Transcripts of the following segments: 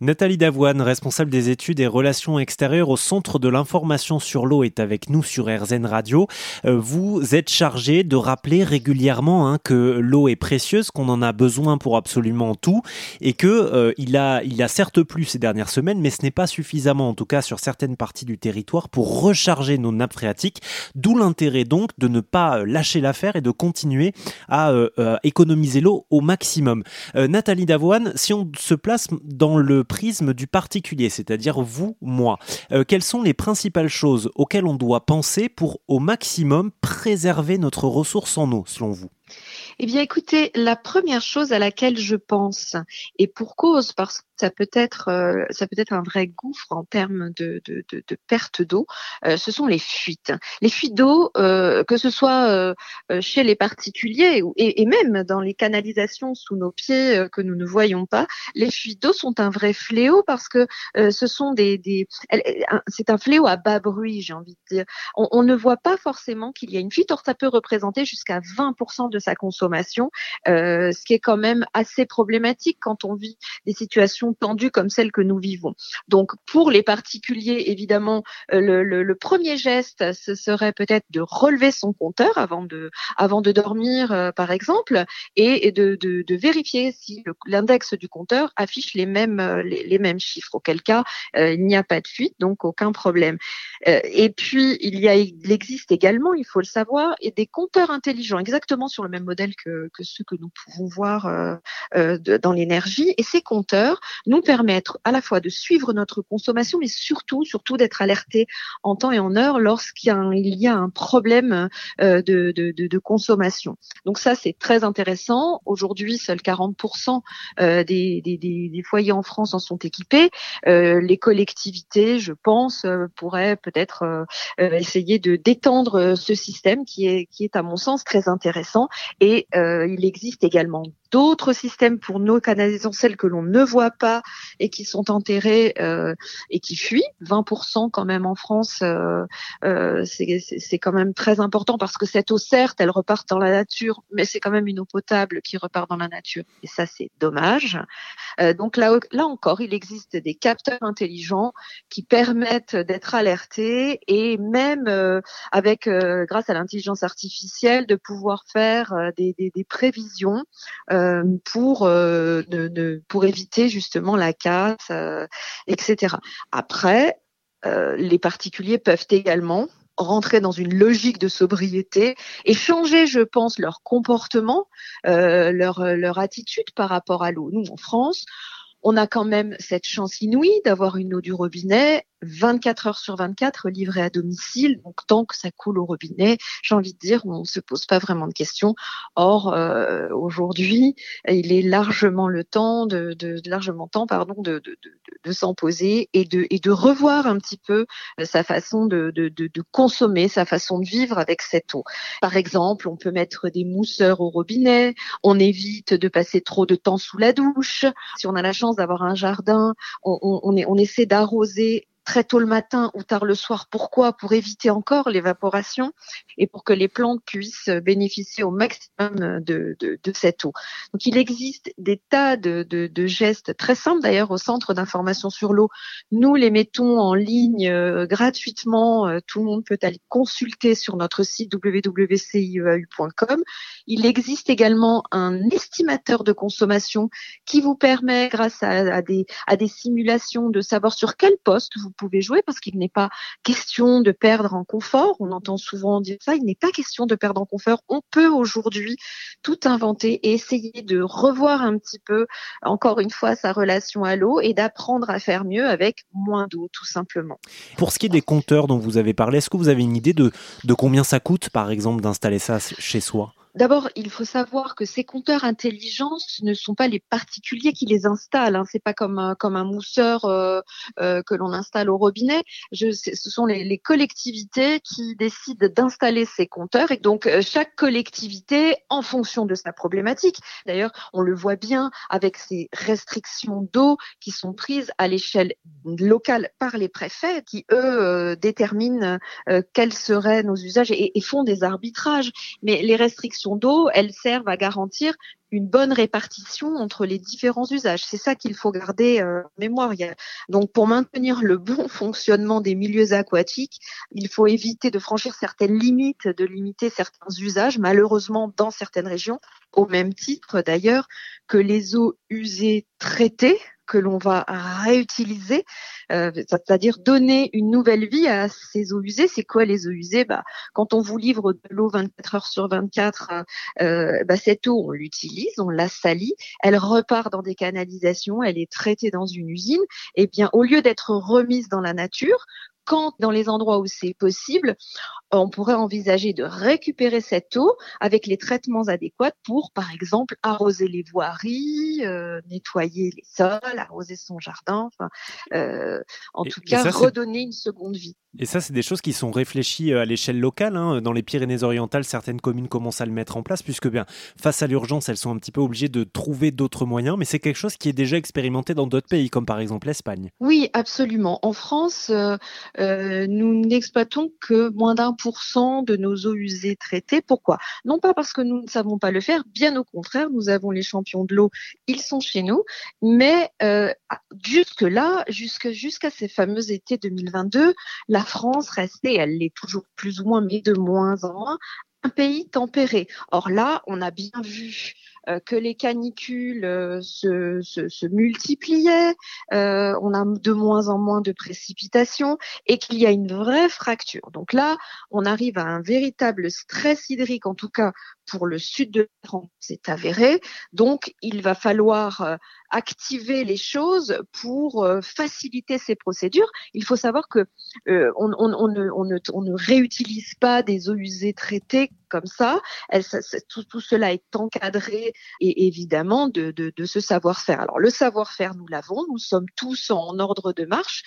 Nathalie Davoine, responsable des études et relations extérieures au Centre de l'information sur l'eau, est avec nous sur RZN Radio. Euh, vous êtes chargé de rappeler régulièrement hein, que l'eau est précieuse, qu'on en a besoin pour absolument tout, et que euh, a, il a certes plu ces dernières semaines, mais ce n'est pas suffisamment, en tout cas sur certaines parties du territoire, pour recharger nos nappes phréatiques. D'où l'intérêt donc de ne pas lâcher l'affaire et de continuer à euh, économiser l'eau au maximum. Nathalie Davoine, si on se place dans le prisme du particulier, c'est-à-dire vous, moi. Euh, quelles sont les principales choses auxquelles on doit penser pour au maximum préserver notre ressource en eau, selon vous? Eh bien, écoutez, la première chose à laquelle je pense, et pour cause, parce que ça peut être, euh, ça peut être un vrai gouffre en termes de, perte d'eau, euh, ce sont les fuites. Les fuites d'eau, euh, que ce soit chez les particuliers et, et, même dans les canalisations sous nos pieds que nous ne voyons pas, les fuites d'eau sont un vrai fléau parce que ce sont des, des c'est un fléau à bas bruit, j'ai envie de dire. On, on, ne voit pas forcément qu'il y a une fuite, or ça peut représenter jusqu'à 20% de sa consommation, ce qui est quand même assez problématique quand on vit des situations tendues comme celles que nous vivons. Donc pour les particuliers, évidemment, euh, le, premier geste, ce serait peut-être de relever son compteur avant de, dormir, euh, par exemple, et, de, vérifier si l'index du compteur affiche les mêmes, euh, chiffres. Auquel cas, il n'y a pas de fuite, donc aucun problème. et puis il existe également, il faut le savoir, des compteurs intelligents, exactement sur le même modèle que, ceux que nous pouvons voir dans l'énergie. Et ces compteurs nous permettre à la fois de suivre notre consommation, mais surtout, surtout d'être alerté en temps et en heure lorsqu'il y a un, problème euh, de, consommation. Donc ça, c'est très intéressant. Aujourd'hui, seuls 40% euh, des, des, foyers en France en sont équipés. Euh, les collectivités, je pense, pourraient peut-être essayer de d'étendre ce système qui est, qui est à mon sens très intéressant. Et il existe également d'autres systèmes pour nos canalisations, celles que l'on ne voit pas et qui sont enterrées euh, et qui fuient. 20% quand même en France, euh, euh, c'est quand même très important parce que cette eau, certes, elle repart dans la nature, mais c'est quand même une eau potable qui repart dans la nature. Et ça, c'est dommage. Euh, donc là, là encore, il existe des capteurs intelligents qui permettent d'être alertés et même euh, avec, euh, grâce à l'intelligence artificielle, de pouvoir faire des, des, des prévisions. Euh, pour euh, pour éviter justement la casse, euh, etc. Après, les particuliers peuvent également rentrer dans une logique de sobriété et changer, je pense, leur comportement, leur, leur attitude par rapport à l'eau. Nous, en France, on a quand même cette chance inouïe d'avoir une eau du robinet 24 heures sur 24 livrée à domicile. Donc tant que ça coule au robinet, j'ai envie de dire, on ne se pose pas vraiment de questions. Or euh, aujourd'hui, il est largement le temps de, de, largement temps pardon de, de, de, s'en poser et de et de revoir un petit peu sa façon de, de, de, consommer, sa façon de vivre avec cette eau. Par exemple, on peut mettre des mousseurs au robinet. On évite de passer trop de temps sous la douche. Si on a la chance d'avoir un jardin, on, on, on essaie d'arroser très tôt le matin ou tard le soir. Pourquoi? Pour éviter encore l'évaporation et pour que les plantes puissent bénéficier au maximum de, de, de cette eau. Donc il existe des tas de, de gestes très simples d'ailleurs au centre d'information sur l'eau. Nous les mettons en ligne euh, gratuitement. Euh, tout le monde peut aller consulter sur notre site www.cieau.com. Il existe également un estimateur de consommation qui vous permet, grâce à, à, des, à des simulations, de savoir sur quel poste vous pouvez jouer parce qu'il n'est pas question de perdre en confort. On entend souvent dire ça. Il n'est pas question de perdre en confort. On peut aujourd'hui tout inventer et essayer de revoir un petit peu, encore une fois, sa relation à l'eau et d'apprendre à faire mieux avec moins d'eau, tout simplement. Pour ce qui est des compteurs dont vous avez parlé, est-ce que vous avez une idée de, de combien ça coûte, par exemple, d'installer ça chez soi? D'abord, il faut savoir que ces compteurs intelligents ne sont pas les particuliers qui les installent. Hein. C'est pas comme un, comme un mousseur euh, euh, que l'on installe au robinet. Je, ce sont les, les, collectivités qui décident d'installer ces compteurs et donc euh, chaque collectivité, en fonction de sa problématique. D'ailleurs, on le voit bien avec ces restrictions d'eau qui sont prises à l'échelle locale par les préfets, qui eux déterminent quels seraient nos usages et, et font des arbitrages. Mais les restrictions boissons d'eau, elles servent à garantir une bonne répartition entre les différents usages. C'est ça qu'il faut garder euh, en mémoire. Donc, pour maintenir le bon fonctionnement des milieux aquatiques, il faut éviter de franchir certaines limites, de limiter certains usages, malheureusement dans certaines régions, au même titre d'ailleurs que les eaux usées traitées que l'on va réutiliser, euh, c'est-à-dire donner une nouvelle vie à ces eaux usées. C'est quoi les eaux usées? Bah, Quand on vous livre de l'eau 24 heures sur 24, euh, bah, cette eau, on l'utilise, on la salit, elle repart dans des canalisations, elle est traitée dans une usine. Et eh bien, au lieu d'être remise dans la nature, quand dans les endroits où c'est possible, on pourrait envisager de récupérer cette eau avec les traitements adéquats pour, par exemple, arroser les voiries, euh, nettoyer les sols, arroser son jardin, enfin, euh, en tout cas, redonner une seconde vie. Et ça, c'est des choses qui sont réfléchies euh, à l'échelle locale. Hein. Dans les Pyrénées-Orientales, certaines communes commencent à le mettre en place, puisque bien, face à l'urgence, elles sont un petit peu obligées de trouver d'autres moyens, mais c'est quelque chose qui est déjà expérimenté dans d'autres pays, comme par exemple l'Espagne. Oui, absolument. En France, nous n'exploitons que moins d'un de nos eaux usées traitées. Pourquoi? Non pas parce que nous ne savons pas le faire, bien au contraire, nous avons les champions de l'eau, ils sont chez nous, mais euh, jusque-là, jusqu'à ces fameux étés 2022, la France restait, elle l'est toujours plus ou moins, mais de moins en moins, un pays tempéré. Or là, on a bien vu que les canicules euh, se, se, se multipliaient, euh, on a de moins en moins de précipitations et qu'il y a une vraie fracture. Donc là, on arrive à un véritable stress hydrique, en tout cas pour le sud de France, c'est avéré. Donc, il va falloir activer les choses pour faciliter ces procédures. Il faut savoir que on, on, on, on, ne, on, ne, réutilise pas des eaux usées traitées comme ça. Tout, cela est encadré et évidemment de, de, de ce savoir-faire. Alors le savoir-faire, nous l'avons, nous sommes tous en ordre de marche.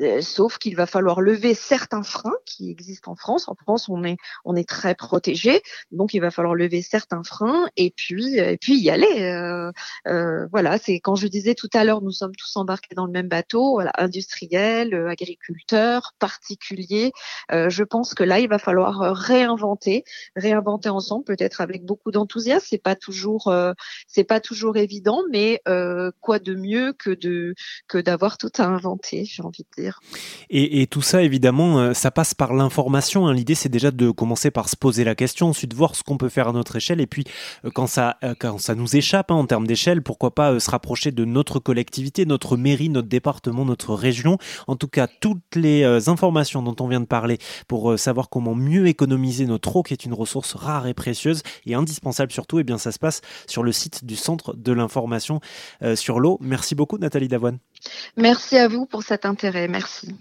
Euh, sauf qu'il va falloir lever certains freins qui existent en France. En France, on est on est très protégé, donc il va falloir lever certains freins et puis et puis y aller. Euh, euh, voilà, c'est quand je disais tout à l'heure, nous sommes tous embarqués dans le même bateau, voilà, industriels, agriculteurs, particuliers. je pense que là, il va falloir réinventer, réinventer ensemble, peut-être avec beaucoup d'enthousiasme. C'est pas toujours c'est pas toujours évident, mais quoi de mieux que de que d'avoir tout à inventer, j'ai envie de dire. Et, tout ça, évidemment, euh, ça passe par l'information. Hein. L'idée, c'est déjà de commencer par se poser la question, ensuite voir ce qu'on peut faire à notre échelle. Et puis, euh, quand ça, euh, quand ça nous échappe hein, en termes d'échelle, pourquoi pas se rapprocher de notre collectivité, notre mairie, notre département, notre région. En tout cas, toutes les informations dont on vient de parler pour savoir comment mieux économiser notre eau, qui est une ressource rare et précieuse et indispensable surtout, eh bien, ça se passe sur le site du Centre de l'information sur l'eau. Merci beaucoup, Nathalie Davoine. Merci à vous pour cet intérêt. Merci.